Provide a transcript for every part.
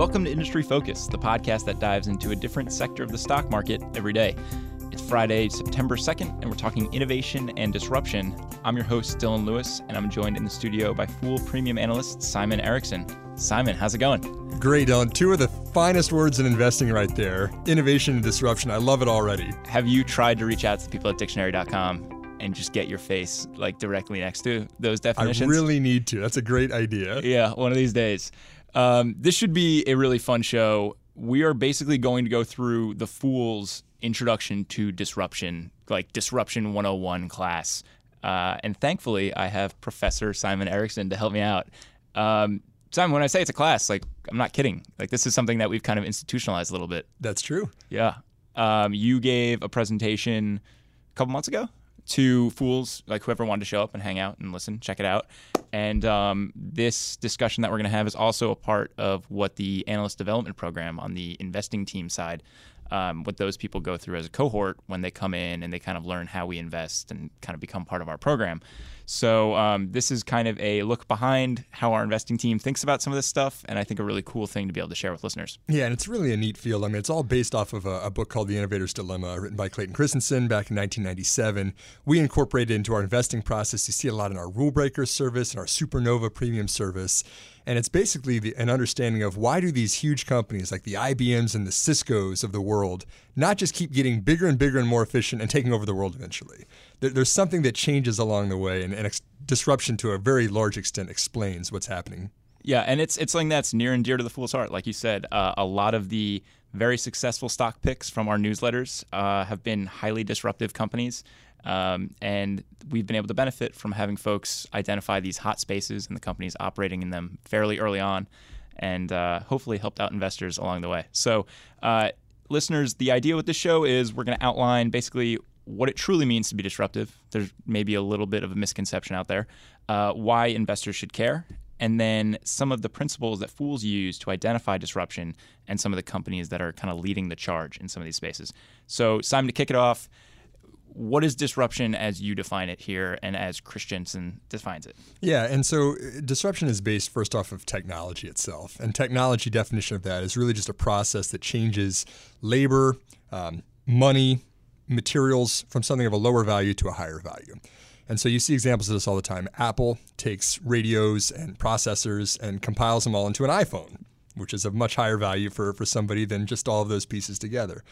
Welcome to Industry Focus, the podcast that dives into a different sector of the stock market every day. It's Friday, September 2nd, and we're talking innovation and disruption. I'm your host, Dylan Lewis, and I'm joined in the studio by Fool Premium analyst Simon Erickson. Simon, how's it going? Great, Dylan. Two of the finest words in investing right there innovation and disruption. I love it already. Have you tried to reach out to the people at dictionary.com and just get your face like directly next to those definitions? I really need to. That's a great idea. Yeah, one of these days. Um, this should be a really fun show. We are basically going to go through the Fool's introduction to disruption, like Disruption 101 class. Uh, and thankfully, I have Professor Simon Erickson to help me out. Um, Simon, when I say it's a class, like I'm not kidding. Like this is something that we've kind of institutionalized a little bit. That's true. Yeah. Um, you gave a presentation a couple months ago to fools, like whoever wanted to show up and hang out and listen, check it out. And um, this discussion that we're going to have is also a part of what the analyst development program on the investing team side, um, what those people go through as a cohort when they come in and they kind of learn how we invest and kind of become part of our program. So um, this is kind of a look behind how our investing team thinks about some of this stuff, and I think a really cool thing to be able to share with listeners. Yeah, and it's really a neat field. I mean, it's all based off of a, a book called The Innovator's Dilemma, written by Clayton Christensen back in 1997. We incorporated it into our investing process. You see a lot in our Rule Breaker service and our Supernova Premium service. And it's basically the, an understanding of why do these huge companies like the IBMs and the Cisco's of the world not just keep getting bigger and bigger and more efficient and taking over the world eventually? There, there's something that changes along the way, and, and ex- disruption to a very large extent explains what's happening. Yeah, and it's it's something that's near and dear to the fool's heart. Like you said, uh, a lot of the very successful stock picks from our newsletters uh, have been highly disruptive companies. Um, and we've been able to benefit from having folks identify these hot spaces and the companies operating in them fairly early on and uh, hopefully helped out investors along the way. So, uh, listeners, the idea with this show is we're going to outline basically what it truly means to be disruptive. There's maybe a little bit of a misconception out there, uh, why investors should care, and then some of the principles that fools use to identify disruption and some of the companies that are kind of leading the charge in some of these spaces. So, Simon, to kick it off, what is disruption as you define it here and as Christensen defines it? Yeah, and so uh, disruption is based first off of technology itself. And technology definition of that is really just a process that changes labor, um, money, materials from something of a lower value to a higher value. And so you see examples of this all the time. Apple takes radios and processors and compiles them all into an iPhone, which is of much higher value for, for somebody than just all of those pieces together.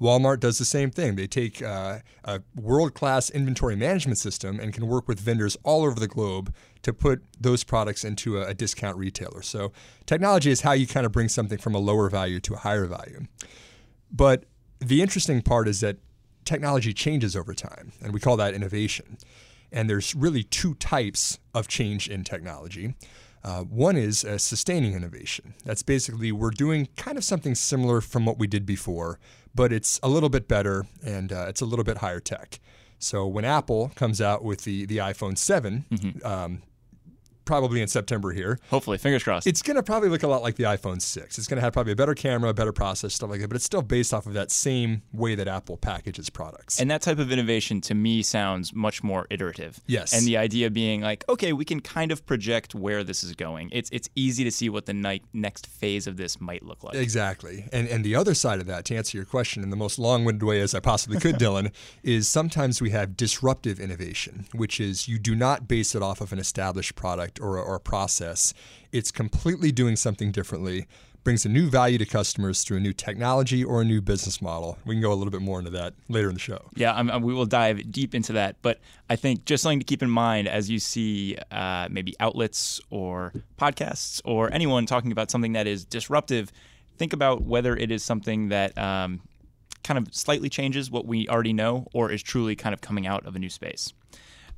Walmart does the same thing. They take uh, a world class inventory management system and can work with vendors all over the globe to put those products into a, a discount retailer. So, technology is how you kind of bring something from a lower value to a higher value. But the interesting part is that technology changes over time, and we call that innovation. And there's really two types of change in technology. Uh, one is a sustaining innovation. That's basically we're doing kind of something similar from what we did before, but it's a little bit better and uh, it's a little bit higher tech. So when Apple comes out with the the iPhone 7, mm-hmm. um, probably in September here. Hopefully, fingers crossed. It's going to probably look a lot like the iPhone 6. It's going to have probably a better camera, a better process, stuff like that, but it's still based off of that same way that Apple packages products. And that type of innovation to me sounds much more iterative. Yes. And the idea being like, okay, we can kind of project where this is going. It's it's easy to see what the ni- next phase of this might look like. Exactly. And and the other side of that, to answer your question in the most long-winded way as I possibly could, Dylan, is sometimes we have disruptive innovation, which is you do not base it off of an established product or, or a process. It's completely doing something differently, brings a new value to customers through a new technology or a new business model. We can go a little bit more into that later in the show. Yeah, I'm, we will dive deep into that. But I think just something to keep in mind as you see uh, maybe outlets or podcasts or anyone talking about something that is disruptive, think about whether it is something that um, kind of slightly changes what we already know or is truly kind of coming out of a new space.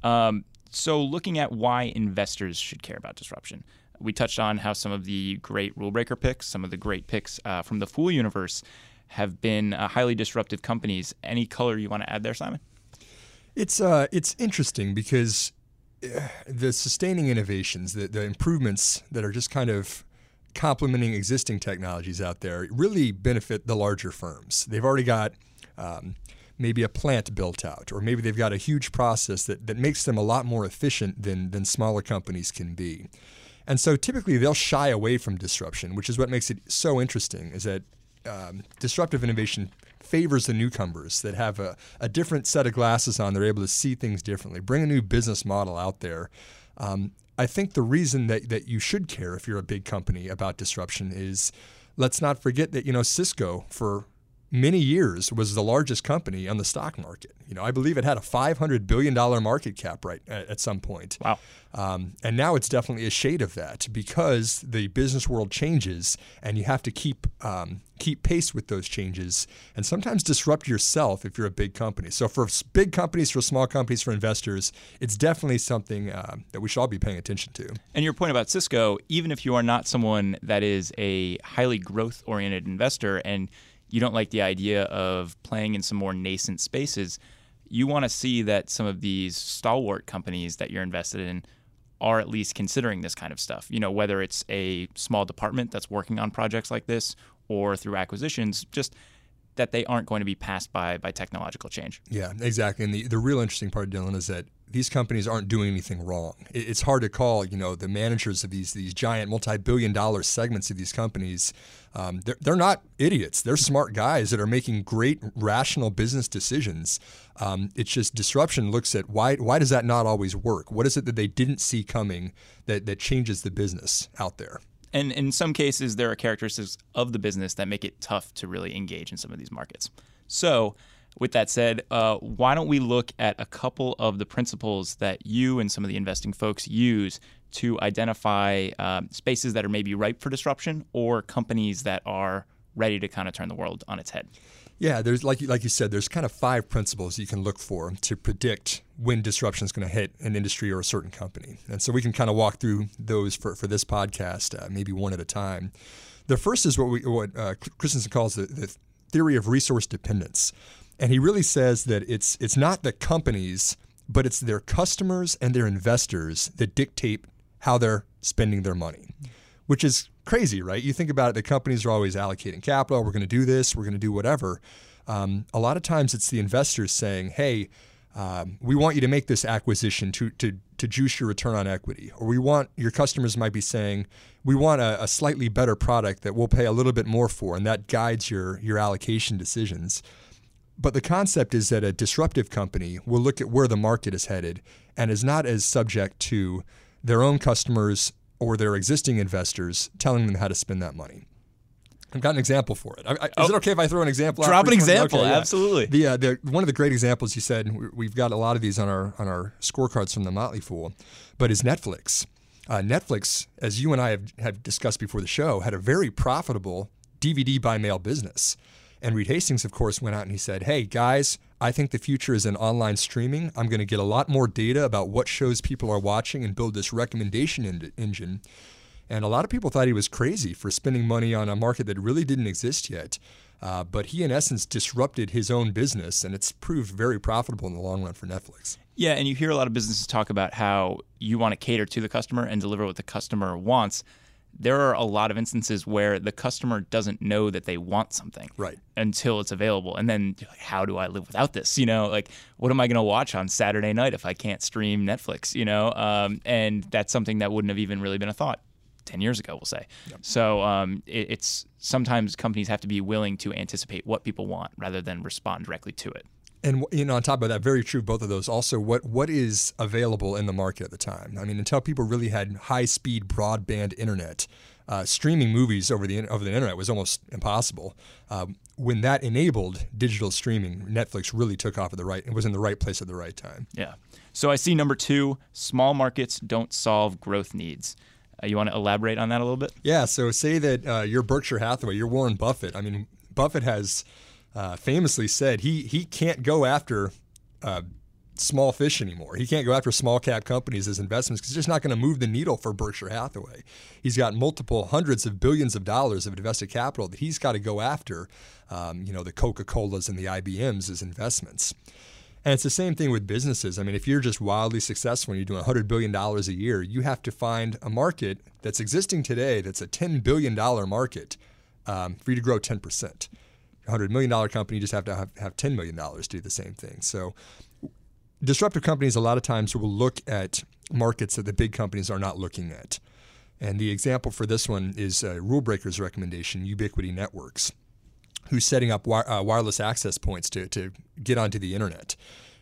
Um, so, looking at why investors should care about disruption, we touched on how some of the great rule breaker picks, some of the great picks uh, from the Fool universe, have been uh, highly disruptive companies. Any color you want to add there, Simon? It's uh, it's interesting because uh, the sustaining innovations, the, the improvements that are just kind of complementing existing technologies out there, really benefit the larger firms. They've already got um, maybe a plant built out, or maybe they've got a huge process that, that makes them a lot more efficient than, than smaller companies can be. And so typically they'll shy away from disruption, which is what makes it so interesting. Is that um, disruptive innovation favors the newcomers that have a, a different set of glasses on. They're able to see things differently, bring a new business model out there. Um, I think the reason that, that you should care if you're a big company about disruption is let's not forget that, you know, Cisco for many years was the largest company on the stock market. You know, I believe it had a 500 billion dollar market cap right at, at, some point. Wow. Um, and now it's definitely a shade of that because the business world changes, and you have to keep um, keep pace with those changes, and sometimes disrupt yourself if you're a big company. So for big companies, for small companies, for investors, it's definitely something uh, that we should all be paying attention to. And your point about Cisco, even if you are not someone that is a highly growth oriented investor and you don't like the idea of playing in some more nascent spaces, you want to see that some of these stalwart companies that you're invested in are at least considering this kind of stuff. You know, whether it's a small department that's working on projects like this or through acquisitions, just that they aren't going to be passed by by technological change. Yeah, exactly. And the, the real interesting part, Dylan, is that these companies aren't doing anything wrong. It's hard to call, you know, the managers of these these giant multi-billion-dollar segments of these companies. Um, they're, they're not idiots. They're smart guys that are making great, rational business decisions. Um, it's just disruption looks at why why does that not always work? What is it that they didn't see coming that that changes the business out there? And in some cases, there are characteristics of the business that make it tough to really engage in some of these markets. So with that said, uh, why don't we look at a couple of the principles that you and some of the investing folks use to identify um, spaces that are maybe ripe for disruption or companies that are ready to kind of turn the world on its head? Yeah, there's like like you said, there's kind of five principles you can look for to predict when disruption is going to hit an industry or a certain company, and so we can kind of walk through those for, for this podcast, uh, maybe one at a time. The first is what we what uh, Christensen calls the, the theory of resource dependence. And he really says that it's it's not the companies, but it's their customers and their investors that dictate how they're spending their money, which is crazy, right? You think about it, the companies are always allocating capital. We're going to do this. We're going to do whatever. Um, a lot of times, it's the investors saying, "Hey, um, we want you to make this acquisition to, to, to juice your return on equity. Or we want your customers might be saying, we want a, a, slightly better product that we'll pay a little bit more for, and that guides your, your allocation decisions. But the concept is that a disruptive company will look at where the market is headed and is not as subject to their own customers or their existing investors telling them how to spend that money. I've got an example for it. I, I, oh, it okay if I throw an example? Out there? Drop an example, okay, absolutely. The, uh, the one of the great examples you said we've got a lot of these on our on our scorecards from the Motley Fool, but is Netflix. Uh, Netflix, as you and I have, have discussed before the show, had a very profitable DVD by mail business. And Reed Hastings, of course, went out and he said, Hey, guys, I think the future is in online streaming. I'm going to get a lot more data about what shows people are watching and build this recommendation in- engine. And a lot of people thought he was crazy for spending money on a market that really didn't exist yet. Uh, but he, in essence, disrupted his own business, and it's proved very profitable in the long run for Netflix. Yeah, and you hear a lot of businesses talk about how you want to cater to the customer and deliver what the customer wants there are a lot of instances where the customer doesn't know that they want something right. until it's available. And then like, how do i live without this? You know like what am i going to watch on saturday night if i can't stream netflix you know? Um, and that's something that wouldn't have even really been a thought 10 years ago we'll say. Yep. so um, it, it's sometimes companies have to be willing to anticipate what people want rather than respond directly to it and you know, on top of that, very true. Both of those. Also, what what is available in the market at the time? I mean, until people really had high speed broadband internet, uh, streaming movies over the over the internet was almost impossible. Um, when that enabled digital streaming, Netflix really took off at the right. It was in the right place at the right time. Yeah. So I see number two: small markets don't solve growth needs. Uh, you want to elaborate on that a little bit? Yeah. So say that uh, you're Berkshire Hathaway, you're Warren Buffett. I mean, Buffett has uh, famously said he he can't go after uh, small fish anymore. He can't go after small cap companies as investments because it's just not going to move the needle for Berkshire Hathaway. He's got multiple hundreds of billions of dollars of invested capital that he's got to go after. Um, you know, the Coca Colas and the IBMs as investments. And it's the same thing with businesses. I mean, if you're just wildly successful and you're doing $100 billion a year, you have to find a market that's existing today that's a $10 billion market um, for you to grow 10%. $100 million company, you just have to have, have $10 million to do the same thing. So, disruptive companies a lot of times will look at markets that the big companies are not looking at. And the example for this one is uh, Rule Breaker's recommendation, Ubiquiti Networks, who's setting up wi- uh, wireless access points to, to get onto the internet.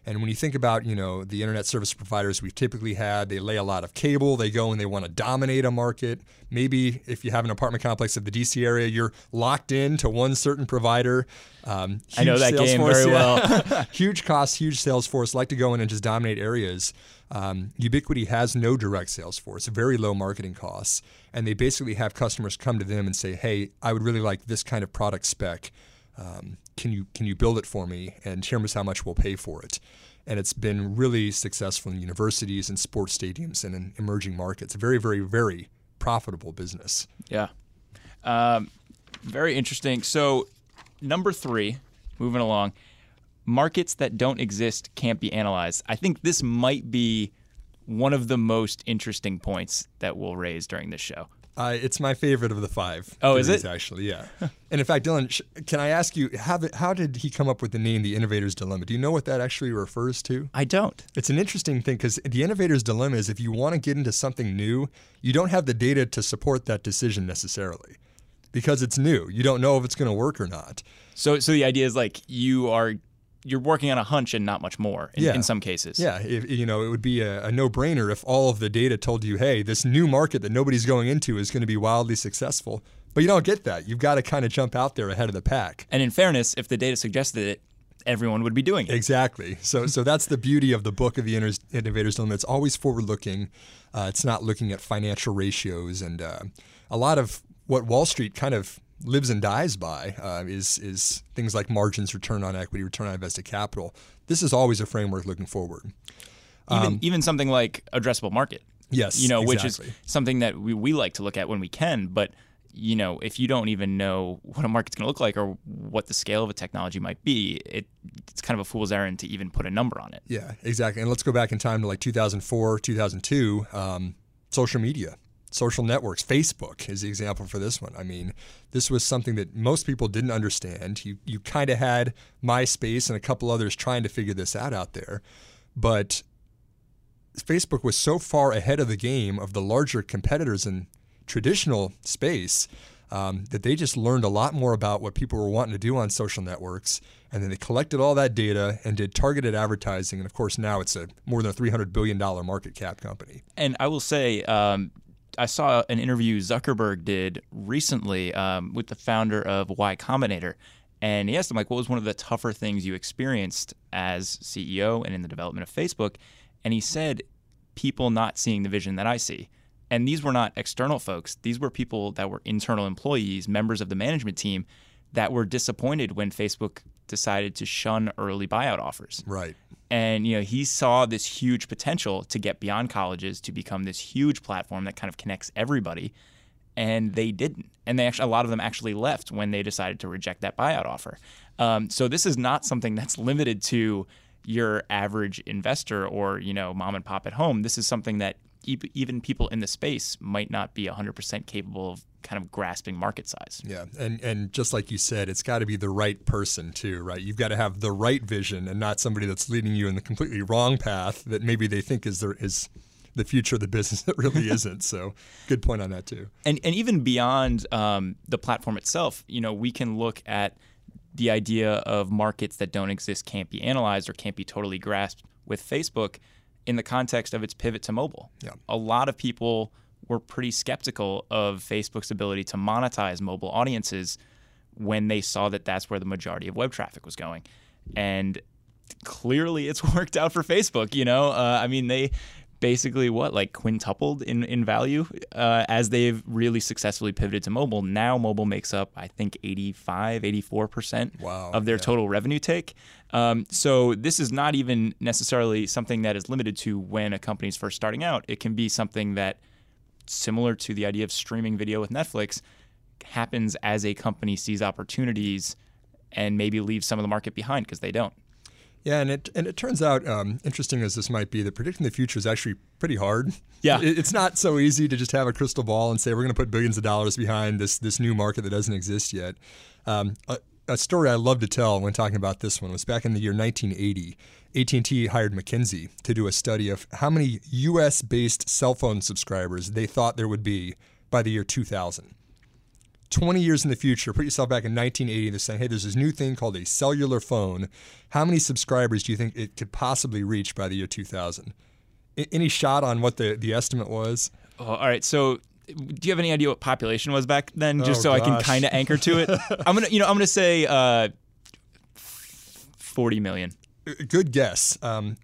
And when you think about, you know, the internet service providers we've typically had, they lay a lot of cable. They go and they want to dominate a market. Maybe if you have an apartment complex of the DC area, you're locked in to one certain provider. Um, I know that game force, very yeah. well. huge cost, huge sales force, like to go in and just dominate areas. Um, Ubiquiti has no direct sales force, very low marketing costs, and they basically have customers come to them and say, "Hey, I would really like this kind of product spec." Um, can you can you build it for me? And here's how much we'll pay for it. And it's been really successful in universities and sports stadiums and in emerging markets. Very very very profitable business. Yeah. Um, very interesting. So number three moving along markets that don't exist can't be analyzed. I think this might be one of the most interesting points that we'll raise during this show uh, it's my favorite of the five. Oh, is it actually? Yeah. and in fact, Dylan, sh- can I ask you how, the, how did he come up with the name "The Innovator's Dilemma"? Do you know what that actually refers to? I don't. It's an interesting thing because the Innovator's Dilemma is if you want to get into something new, you don't have the data to support that decision necessarily because it's new. You don't know if it's going to work or not. So, so the idea is like you are you're working on a hunch and not much more in, yeah. in some cases. Yeah, if, you know, it would be a, a, no-brainer if all of the data told you, hey, this new market that nobody's going into is going to be wildly successful. But you don't get that. You've got to kind of jump out there ahead of the pack. And in fairness, if the data suggested it, everyone would be doing it. Exactly. So, so that's the beauty of the book of the Innovators Dilemma. It's always forward-looking. Uh, it's not looking at financial ratios and uh, a lot of what Wall Street kind of lives and dies by uh, is is things like margins, return on equity, return on invested capital. This is always a framework looking forward. Even um, even something like addressable market. Yes, you know, exactly. which is something that we, we like to look at when we can, but you know, if you don't even know what a market's going to look like or what the scale of a technology might be, it, it's kind of a fool's errand to even put a number on it. Yeah, exactly. And let's go back in time to like 2004, 2002, um, social media social networks. Facebook is the example for this one. I mean, this was something that most people didn't understand. You you kind of had MySpace and a couple others trying to figure this out out there, but Facebook was so far ahead of the game of the larger competitors in traditional space um, that they just learned a lot more about what people were wanting to do on social networks. And then they collected all that data and did targeted advertising. And of course, now it's a more than a $300 billion market cap company. And I will say, um, I saw an interview Zuckerberg did recently um, with the founder of Y Combinator, and he asked him like, "What was one of the tougher things you experienced as CEO and in the development of Facebook?" And he said, "People not seeing the vision that I see." And these were not external folks; these were people that were internal employees, members of the management team, that were disappointed when Facebook decided to shun early buyout offers. Right. And you know, he saw this huge potential to get beyond colleges to become this huge platform that kind of connects everybody. And they didn't. And they actually, a lot of them actually left when they decided to reject that buyout offer. Um, so this is not something that's limited to your average investor or you know mom and pop at home. This is something that even people in the space might not be 100% capable of kind of grasping market size. Yeah, and and just like you said, it's got to be the right person too, right? You've got to have the right vision and not somebody that's leading you in the completely wrong path that maybe they think is the the future of the business that really isn't. So, good point on that too. And and even beyond um, the platform itself, you know, we can look at the idea of markets that don't exist can't be analyzed or can't be totally grasped with Facebook in the context of its pivot to mobile. Yeah. A lot of people were pretty skeptical of Facebook's ability to monetize mobile audiences when they saw that that's where the majority of web traffic was going. And clearly it's worked out for Facebook, you know? Uh, I mean, they basically what like quintupled in in value uh, as they've really successfully pivoted to mobile. Now mobile makes up I think 85, 84 percent wow, of their yeah. total revenue take. Um, so this is not even necessarily something that is limited to when a company is first starting out. It can be something that similar to the idea of streaming video with Netflix happens as a company sees opportunities and maybe leaves some of the market behind because they don't. Yeah, and it and it turns out, um, interesting as this might be, that predicting the future is actually pretty hard. Yeah, it, it's not so easy to just have a crystal ball and say we're going to put billions of dollars behind this this new market that doesn't exist yet. Um, uh, a story I love to tell when talking about this one was back in the year 1980. AT&T hired McKinsey to do a study of how many U.S.-based cell phone subscribers they thought there would be by the year 2000. 20 years in the future, put yourself back in 1980, they're saying, hey, there's this new thing called a cellular phone. How many subscribers do you think it could possibly reach by the year 2000? I- any shot on what the, the estimate was? Oh, all right. So, do you have any idea what population was back then? Just Oh, so I can kind of anchor to it. I'm gonna, you know, I'm gonna say uh, 40 million. Good guess. Um,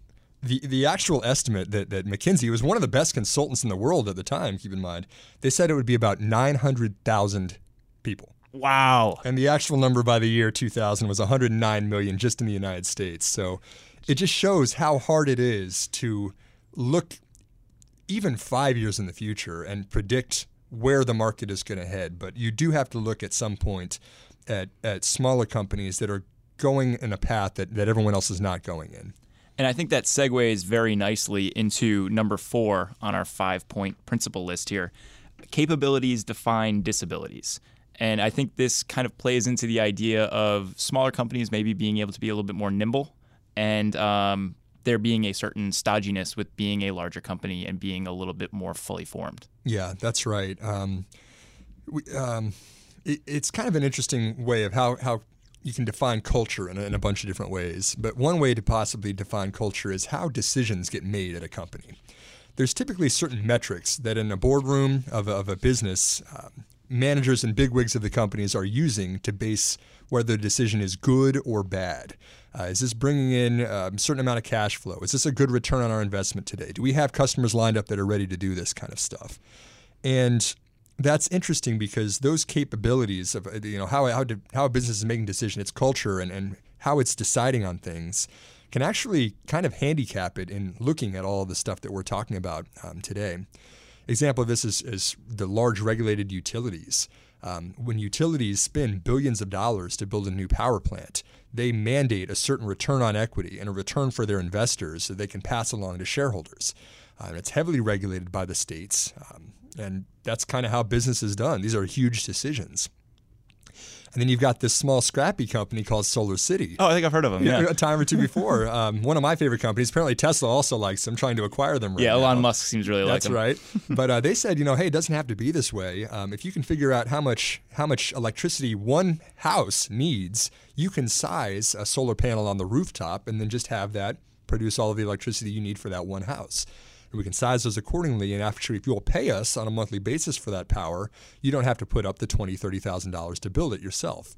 the the actual estimate that, that McKinsey was one of the best consultants in the world at the time. Keep in mind, they said it would be about 900,000 people. Wow. And the actual number by the year 2000 was 109 million just in the United States. So it just shows how hard it is to look even five years in the future and predict where the market is going to head. But you do have to look at some point at, at smaller companies that are going in a path that, that everyone else is not going in. And I think that segues very nicely into number four on our five point principle list here. Capabilities define disabilities. And I think this kind of plays into the idea of smaller companies maybe being able to be a little bit more nimble and um, there being a certain stodginess with being a larger company and being a little bit more fully formed. Yeah, that's right. Um, we, um, it, it's kind of an interesting way of how, how you can define culture in a, in a bunch of different ways. But one way to possibly define culture is how decisions get made at a company. There's typically certain metrics that in a boardroom of a, of a business, um, managers and bigwigs of the companies are using to base whether the decision is good or bad. Uh, is this bringing in um, a certain amount of cash flow? Is this a good return on our investment today? Do we have customers lined up that are ready to do this kind of stuff? And that's interesting because those capabilities of you know how how, how a business is making decisions, its culture, and, and how it's deciding on things, can actually kind of handicap it in looking at all the stuff that we're talking about um, today. Example of this is, is the large regulated utilities. Um, when utilities spend billions of dollars to build a new power plant, they mandate a certain return on equity and a return for their investors that they can pass along to shareholders. Uh, it's heavily regulated by the states, um, and that's kind of how business is done. These are huge decisions. And then you've got this small, scrappy company called Solar City. Oh, I think I've heard of them. Yeah. A time or two before. um, one of my favorite companies. Apparently, Tesla also likes them, trying to acquire them right Yeah, now. Elon Musk seems really like That's them. right. but uh, they said, you know, hey, it doesn't have to be this way. Um, if you can figure out how much how much electricity one house needs, you can size a solar panel on the rooftop and then just have that produce all of the electricity you need for that one house. And we can size those accordingly. And actually, if you'll pay us on a monthly basis for that power, you don't have to put up the twenty, thirty thousand dollars to build it yourself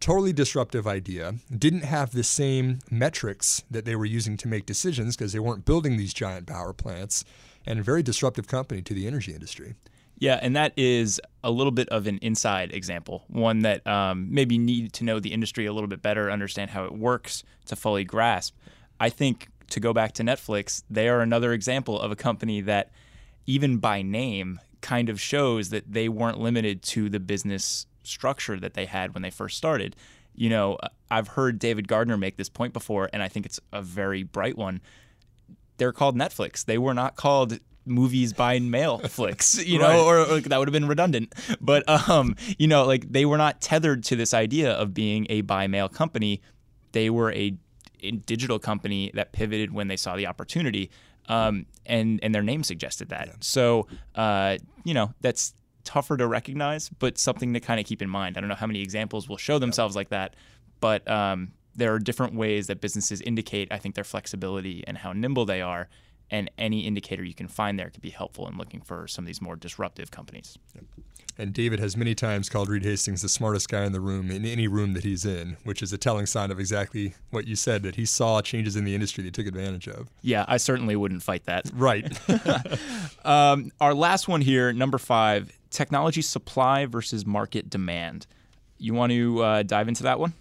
totally disruptive idea. Didn't have the same metrics that they were using to make decisions because they weren't building these giant power plants, and a very disruptive company to the energy industry. Yeah, and that is a little bit of an inside example, one that um, maybe need to know the industry a little bit better, understand how it works to fully grasp. I think to go back to Netflix, they are another example of a company that, even by name, kind of shows that they weren't limited to the business structure that they had when they first started. You know, I've heard David Gardner make this point before, and I think it's a very bright one. They're called Netflix. They were not called movies by mail flicks, you know, Right. or, or that would have been redundant. But um, you know, like they were not tethered to this idea of being a by mail company. They were a, a digital company that pivoted when they saw the opportunity. Um, and and their name suggested that. So uh, you know, that's tougher to recognize, but something to kind of keep in mind. I don't know how many examples will show themselves like that, but um, there are different ways that businesses indicate, I think, their flexibility and how nimble they are. And any indicator you can find there could be helpful in looking for some of these more disruptive companies. And David has many times called Reed Hastings the smartest guy in the room in any room that he's in, which is a telling sign of exactly what you said that he saw changes in the industry that he took advantage of. Yeah, I certainly wouldn't fight that. Right. Um, our last one here, number five technology supply versus market demand. You want to uh, dive into that one?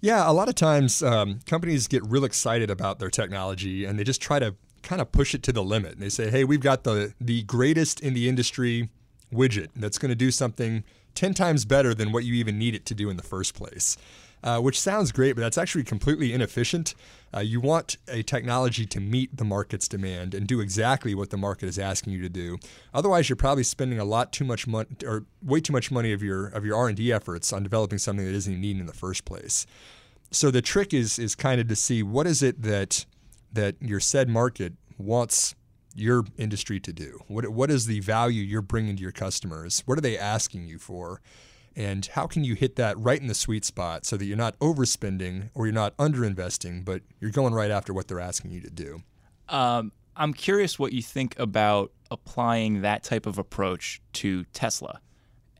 Yeah, a lot of times um, companies get real excited about their technology and they just try to kind of push it to the limit. And they say, hey, we've got the, the greatest in the industry widget that's going to do something 10 times better than what you even need it to do in the first place. uh, which sounds great, but that's actually completely inefficient. Uh, you want a technology to meet the market's demand and do exactly what the market is asking you to do. Otherwise, you're probably spending a lot too much money or way too much money of your of your R and D efforts on developing something that isn't needed in the first place. So the trick is is kind of to see what is it that that your said market wants your industry to do. What what is the value you're bringing to your customers? What are they asking you for? And how can you hit that right in the sweet spot so that you're not overspending or you're not underinvesting, but you're going right after what they're asking you to do? Um, I'm curious what you think about applying that type of approach to Tesla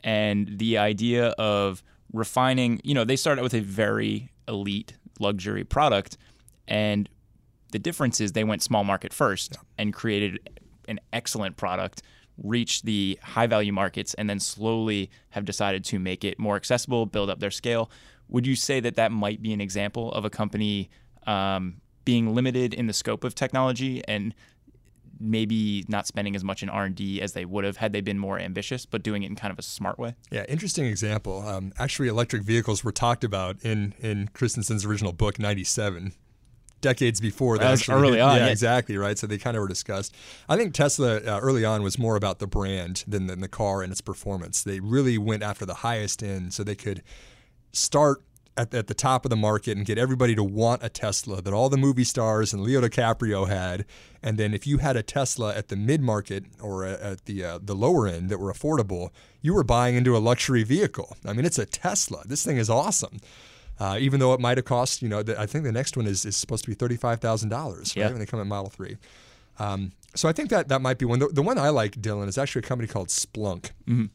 and the idea of refining. You know, they started with a very elite luxury product, and the difference is they went small market first yeah. and created an excellent product reached the high value markets and then slowly have decided to make it more accessible, build up their scale. Would you say that that might be an example of a company um, being limited in the scope of technology and maybe not spending as much in R&D as they would have had they been more ambitious, but doing it in kind of a smart way? Yeah, interesting example. Um, actually, electric vehicles were talked about in, in Christensen's original book, 97 decades before that. Actually, early on. Yeah, yeah, exactly, right? So they kind of were discussed. I think Tesla uh, early on was more about the brand than, than the car and its performance. They really went after the highest end so they could start at, at, the top of the market and get everybody to want a Tesla that all the movie stars and Leo DiCaprio had. And then if you had a Tesla at the mid market or at the uh, the lower end that were affordable, you were buying into a luxury vehicle. I mean, it's a Tesla. This thing is awesome. Uh, even though it might have cost, you know, the, I think the next one is, is supposed to be thirty-five thousand dollars, right? When they come in Model Three. Um, so I think that that might be one. The, the, one I like, Dylan, is actually a company called Splunk, mm-hmm.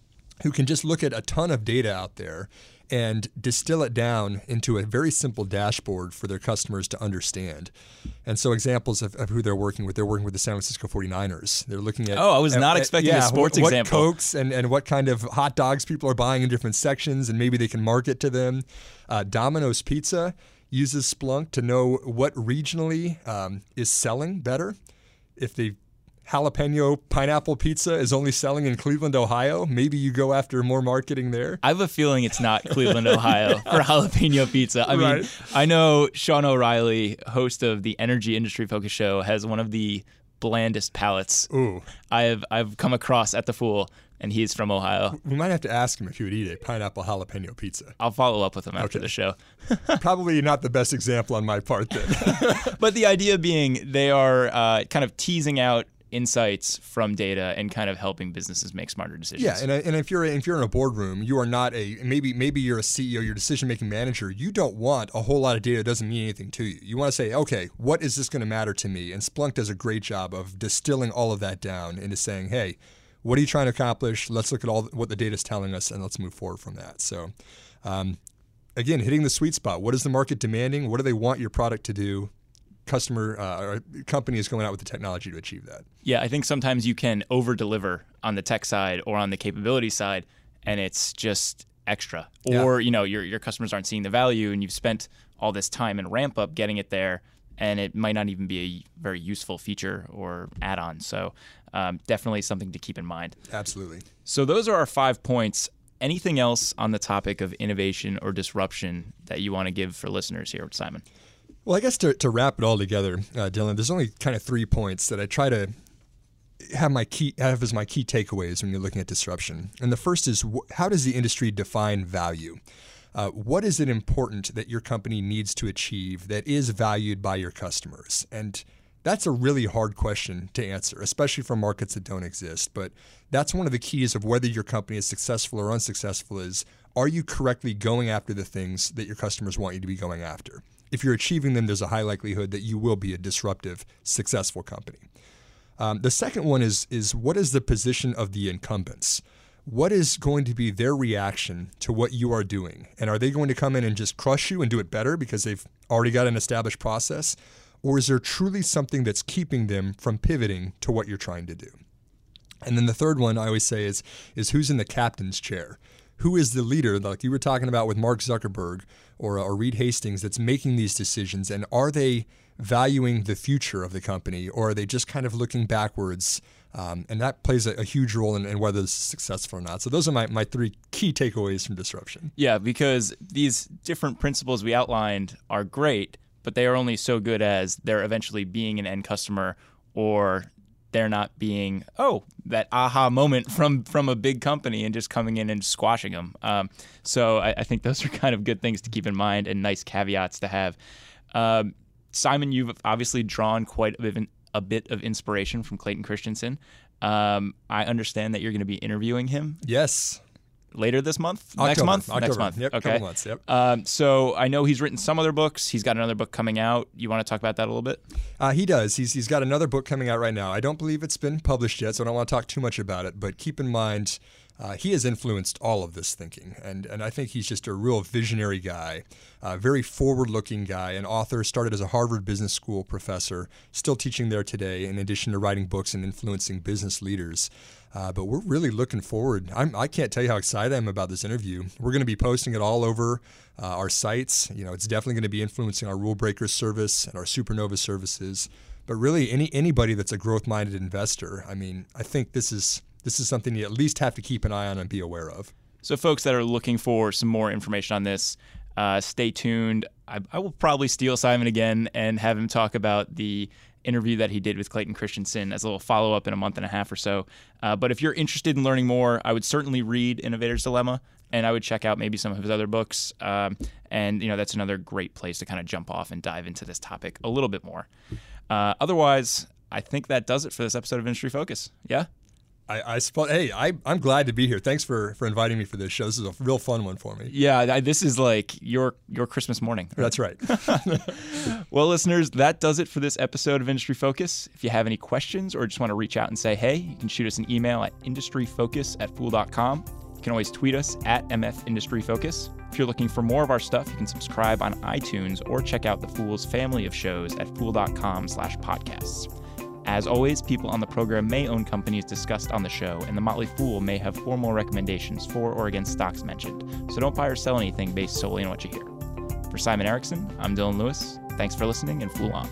who can just look at a ton of data out there and distill it down into a very simple dashboard for their customers to understand. And so examples of, of who they're working with, they're working with the San Francisco 49ers. They're looking at Oh, I was not at, expecting yeah, a sports what, example. What Cokes and, and what kind of hot dogs people are buying in different sections and maybe they can market to them. Uh, Domino's Pizza uses Splunk to know what regionally um, is selling better. If they jalapeno pineapple pizza is only selling in Cleveland, Ohio, maybe you go after more marketing there. I have a feeling it's not Cleveland, Ohio for jalapeno pizza. I right. mean, I know Sean O'Reilly, host of the Energy Industry Focus Show, has one of the blandest palates Ooh. I have I've come across at the Fool, and he's from Ohio. We might have to ask him if he would eat a pineapple jalapeno pizza. I'll follow up with him after okay. the show. Probably not the best example on my part then. but the idea being they are uh, kind of teasing out insights from data and kind of helping businesses make smarter decisions. Yeah, and, and if you're if you're in a boardroom, you are not a maybe maybe you're a CEO, you're a decision making manager. You don't want a whole lot of data that doesn't mean anything to you. You want to say, okay, what is this going to matter to me? And Splunk does a great job of distilling all of that down into saying, hey, what are you trying to accomplish? Let's look at all what the data is telling us, and let's move forward from that. So. Um, again, hitting the sweet spot. What is the market demanding? What do they want your product to do? Customer uh, or company is going out with the technology to achieve that. Yeah, I think sometimes you can over deliver on the tech side or on the capability side, and it's just extra. Or yeah. you know your your customers aren't seeing the value, and you've spent all this time and ramp up getting it there, and it might not even be a very useful feature or add-on. So um, definitely something to keep in mind. Absolutely. So those are our five points. Anything else on the topic of innovation or disruption that you want to give for listeners here, Simon? Well, I guess to, to wrap it all together, uh, Dylan, there's only kind of three points that I try to have my key have as my key takeaways when you're looking at disruption. And the first is wh- how does the industry define value? Uh, what is it important that your company needs to achieve that is valued by your customers? And that's a really hard question to answer, especially for markets that don't exist. But that's one of the keys of whether your company is successful or unsuccessful is are you correctly going after the things that your customers want you to be going after? If you're achieving them, there's a high likelihood that you will be a disruptive, successful company. Um, the second one is is what is the position of the incumbents? What is going to be their reaction to what you are doing? And are they going to come in and just crush you and do it better because they've already got an established process? Or is there truly something that's keeping them from pivoting to what you're trying to do? And then the third one I always say is is who's in the captain's chair? who is the leader, like you were talking about with Mark Zuckerberg or, Reed Hastings, that's making these decisions? And are they valuing the future of the company or are they just kind of looking backwards Um, and that plays a, a huge role in, in, whether it's successful or not. So those are my, my three key takeaways from disruption. Yeah, because these different principles we outlined are great, but they are only so good as they're eventually being an end customer or they're not being oh that aha moment from from a big company and just coming in and squashing them. Um, so I, I, think those are kind of good things to keep in mind and nice caveats to have. Um, Simon, you've obviously drawn quite a bit, a bit of inspiration from Clayton Christensen. Um, I understand that you're going to be interviewing him. Yes later this month, October, next month, October. next month. Yep, okay, couple months. Yep. Um, so I know he's written some other books. He's got another book coming out. You want to talk about that a little bit? Uh, he does. He's he's got another book coming out right now. I don't believe it's been published yet, so I don't want to talk too much about it. But keep in mind, uh, he has influenced all of this thinking, and and I think he's just a real visionary guy, a very forward-looking guy, an author. Started as a Harvard Business School professor, still teaching there today. In addition to writing books and influencing business leaders. Uh, but we're really looking forward. I'm, I can not tell you how excited I am about this interview. We're going to be posting it all over uh, our sites. You know, it's definitely going to be influencing our Rule Breakers service and our Supernova services. But really, any anybody that's a growth-minded investor, I mean, I think this is this is something you at least have to keep an eye on and be aware of. So, folks that are looking for some more information on this, uh, stay tuned. I, I, will probably steal Simon again and have him talk about the interview that he did with Clayton Christensen as a little follow up in a month and a half or so. Uh, but if you're interested in learning more, I would certainly read Innovator's Dilemma and I would check out maybe some of his other books. Um, and, you know, that's another great place to kind of jump off and dive into this topic a little bit more. Uh, otherwise, I think that does it for this episode of Industry Focus. Yeah? I, I suppose. Hey, I, I'm glad to be here. Thanks for for inviting me for this show. This is a real fun one for me. Yeah, I, this is like your your Christmas morning. Right? That's right. well, listeners, that does it for this episode of Industry Focus. If you have any questions or just want to reach out and say hey, you can shoot us an email at industryfocus at fool.com. You can always tweet us at MF Industry Focus. If you're looking for more of our stuff, you can subscribe on iTunes or check out the Fool's family of shows at fool.com slash podcasts. As always, people on the program may own companies discussed on the show, and the Motley Fool may have formal recommendations for or against stocks mentioned, so don't buy or sell anything based solely on what you hear. For Simon Erickson, I'm Dylan Lewis. Thanks for listening and Fool on.